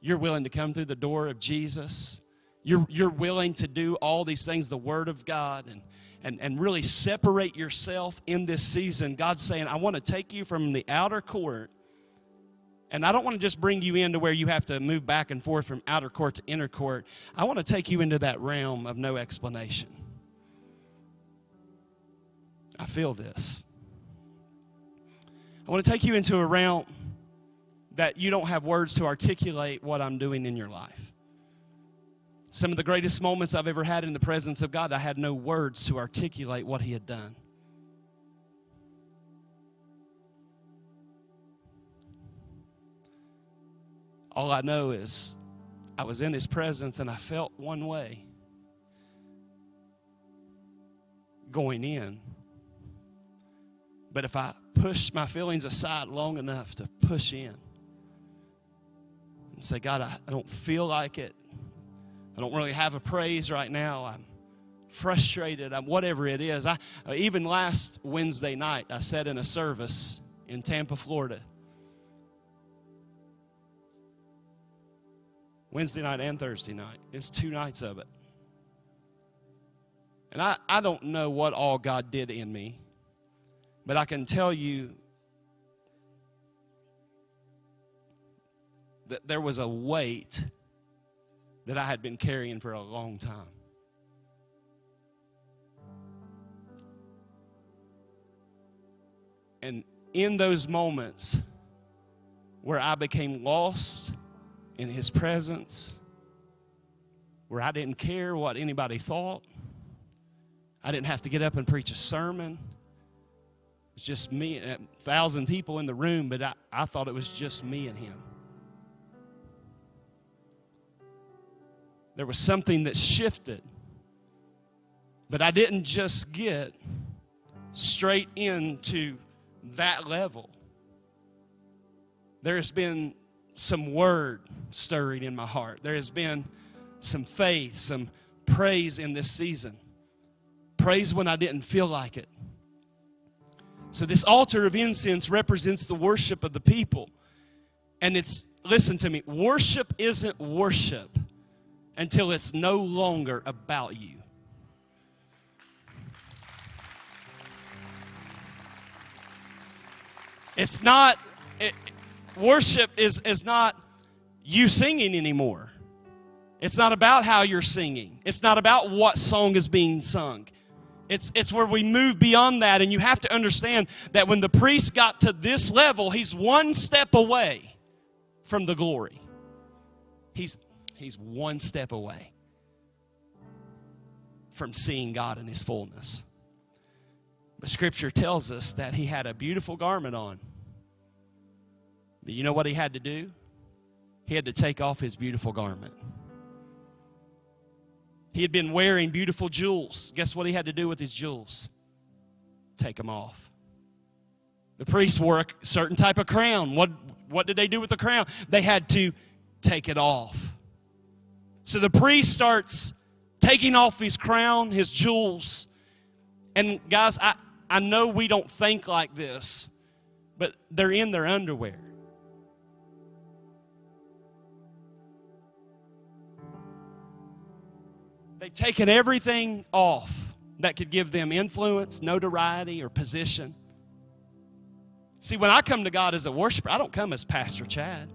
you're willing to come through the door of Jesus, you're, you're willing to do all these things, the Word of God, and, and, and really separate yourself in this season. God's saying, I want to take you from the outer court and I don't want to just bring you into where you have to move back and forth from outer court to inner court. I want to take you into that realm of no explanation. I feel this. I want to take you into a realm that you don't have words to articulate what I'm doing in your life. Some of the greatest moments I've ever had in the presence of God, I had no words to articulate what He had done. All I know is I was in His presence and I felt one way going in. But if I push my feelings aside long enough to push in and say, God, I, I don't feel like it. I don't really have a praise right now. I'm frustrated. I'm whatever it is. I uh, even last Wednesday night, I sat in a service in Tampa, Florida. Wednesday night and Thursday night. It's two nights of it. And I, I don't know what all God did in me, but I can tell you that there was a weight that I had been carrying for a long time. And in those moments where I became lost in His presence, where I didn't care what anybody thought, I didn't have to get up and preach a sermon. It was just me, and a thousand people in the room, but I, I thought it was just me and Him. There was something that shifted. But I didn't just get straight into that level. There has been some word stirring in my heart. There has been some faith, some praise in this season. Praise when I didn't feel like it. So, this altar of incense represents the worship of the people. And it's, listen to me, worship isn't worship until it's no longer about you. It's not, it, worship is, is not you singing anymore. It's not about how you're singing. It's not about what song is being sung. It's, it's where we move beyond that, and you have to understand that when the priest got to this level, he's one step away from the glory. He's, he's one step away from seeing God in his fullness. But scripture tells us that he had a beautiful garment on. You know what he had to do? He had to take off his beautiful garment. He had been wearing beautiful jewels. Guess what he had to do with his jewels? Take them off. The priests wore a certain type of crown. What, what did they do with the crown? They had to take it off. So the priest starts taking off his crown, his jewels. And guys, I, I know we don't think like this, but they're in their underwear. They've taken everything off that could give them influence, notoriety, or position. See, when I come to God as a worshiper, I don't come as Pastor Chad.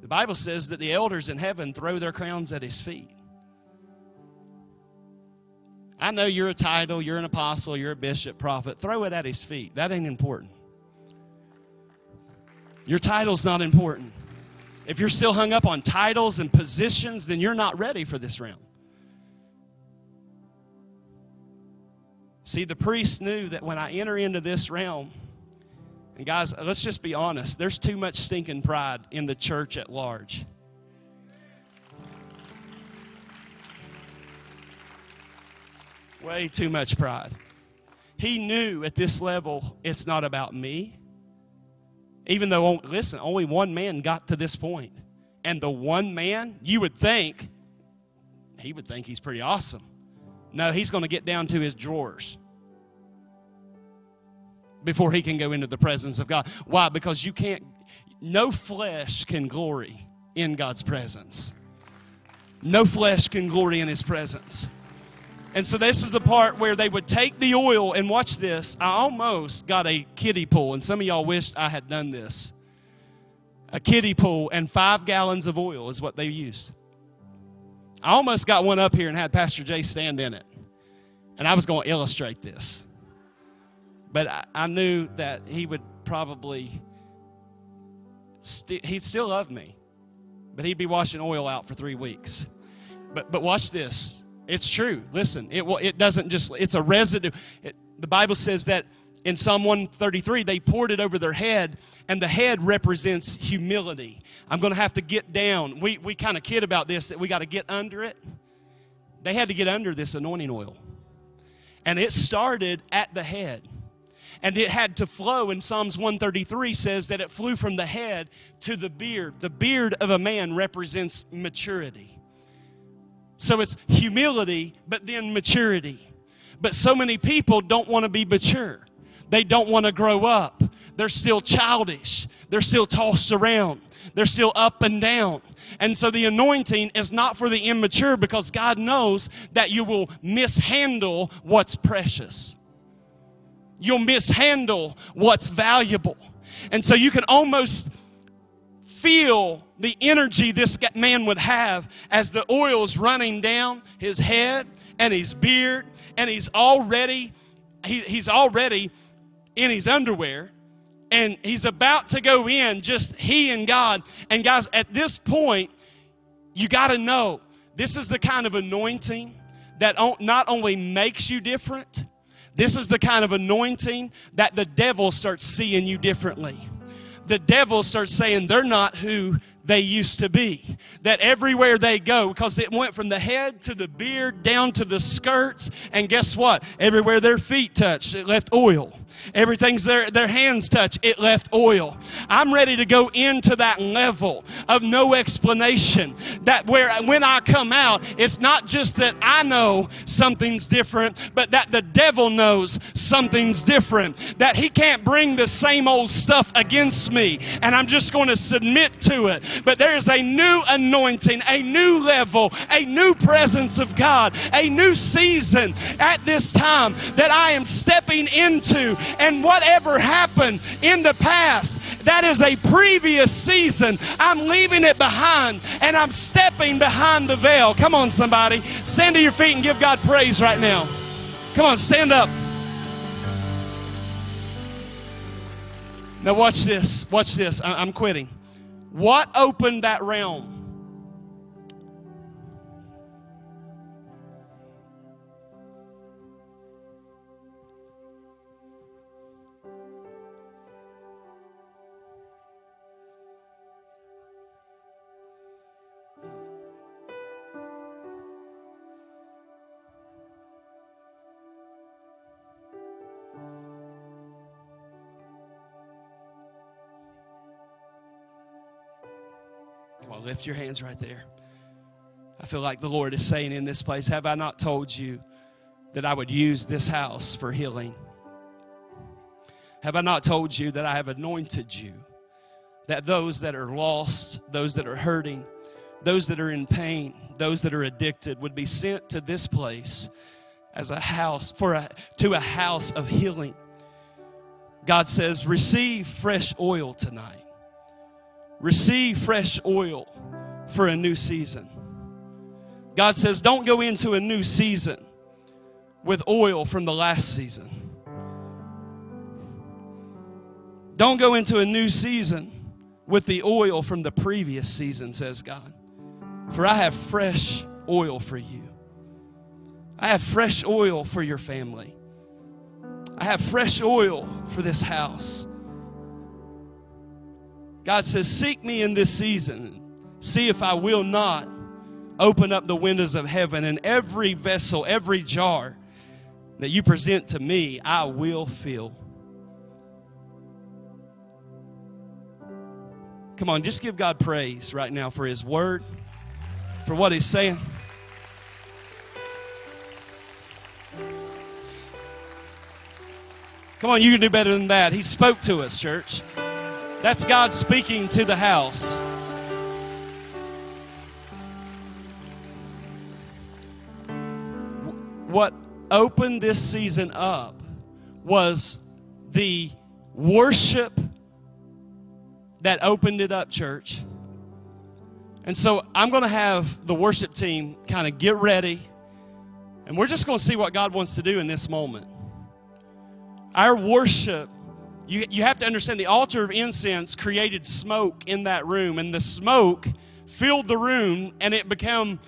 The Bible says that the elders in heaven throw their crowns at his feet. I know you're a title, you're an apostle, you're a bishop, prophet. Throw it at his feet. That ain't important. Your title's not important. If you're still hung up on titles and positions, then you're not ready for this realm. See, the priest knew that when I enter into this realm, and guys, let's just be honest, there's too much stinking pride in the church at large. Way too much pride. he knew at this level, it's not about me. Even though, listen, only one man got to this point. And the one man, you would think, he would think he's pretty awesome. No, he's going to get down to his drawers before he can go into the presence of God. Why? Because you can't, no flesh can glory in God's presence. No flesh can glory in his presence. And so this is the part where they would take the oil and watch this. I almost got a kiddie pool, and some of y'all wished I had done this. A kiddie pool and five gallons of oil is what they used. I almost got one up here and had Pastor Jay stand in it. And I was going to illustrate this. But I, I knew that he would probably, st- he'd still love me, but he'd be washing oil out for three weeks. But, but watch this. It's true. Listen, it, will, it doesn't just, it's a residue. It, the Bible says that in Psalm 133, they poured it over their head, and the head represents humility. I'm going to have to get down. We, we kind of kid about this that we got to get under it. They had to get under this anointing oil. And it started at the head. And it had to flow, and Psalms 133 says that it flew from the head to the beard. The beard of a man represents maturity. So it's humility, but then maturity. But so many people don't want to be mature. They don't want to grow up. They're still childish. They're still tossed around. They're still up and down. And so the anointing is not for the immature because God knows that you will mishandle what's precious. You'll mishandle what's valuable. And so you can almost feel the energy this man would have as the oil's running down his head and his beard and he's already he, he's already in his underwear and he's about to go in, just he and God. And guys, at this point, you got to know this is the kind of anointing that not only makes you different, this is the kind of anointing that the devil starts seeing you differently. The devil starts saying they're not who they used to be. That everywhere they go, because it went from the head to the beard down to the skirts, and guess what? Everywhere their feet touched, it left oil. Everything's their, their hands touch, it left oil. I'm ready to go into that level of no explanation. That where when I come out, it's not just that I know something's different, but that the devil knows something's different. That he can't bring the same old stuff against me, and I'm just going to submit to it but there is a new anointing, a new level, a new presence of God, a new season at this time that I am stepping into. And whatever happened in the past, that is a previous season. I'm leaving it behind and I'm stepping behind the veil. Come on, somebody. Stand to your feet and give God praise right now. Come on, stand up. Now, watch this. Watch this. I'm quitting. What opened that realm? Lift your hands right there. I feel like the Lord is saying in this place, Have I not told you that I would use this house for healing? Have I not told you that I have anointed you? That those that are lost, those that are hurting, those that are in pain, those that are addicted would be sent to this place as a house for a, to a house of healing. God says, receive fresh oil tonight. Receive fresh oil for a new season. God says, don't go into a new season with oil from the last season. Don't go into a new season with the oil from the previous season, says God. For I have fresh oil for you. I have fresh oil for your family. I have fresh oil for this house. God says, Seek me in this season. See if I will not open up the windows of heaven and every vessel, every jar that you present to me, I will fill. Come on, just give God praise right now for His word, for what He's saying. Come on, you can do better than that. He spoke to us, church. That's God speaking to the house. What opened this season up was the worship that opened it up, church. And so I'm going to have the worship team kind of get ready, and we're just going to see what God wants to do in this moment. Our worship, you, you have to understand the altar of incense created smoke in that room, and the smoke filled the room, and it became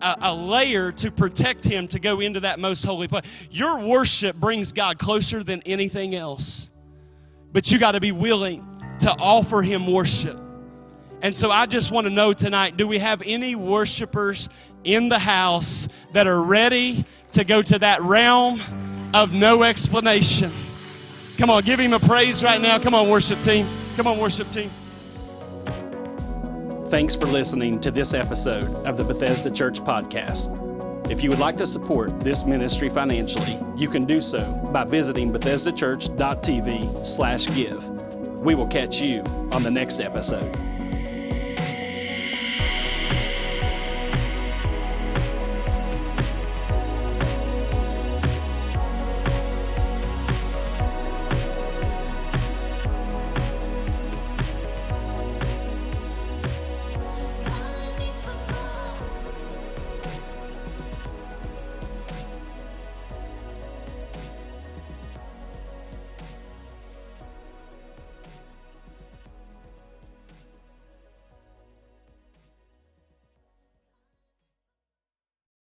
a, a, layer to protect him to go into that most holy place. Your worship brings God closer than anything else. But you got to be willing to offer him worship. And so I just want to know tonight do we have any worshipers in the house that are ready to go to that realm of no explanation? Come on, give him a praise right now. Come on, worship team. Come on, worship team. Thanks for listening to this episode of the Bethesda Church Podcast. If you would like to support this ministry financially, you can do so by visiting bethesdachurch.tv slash give. We will catch you on the next episode.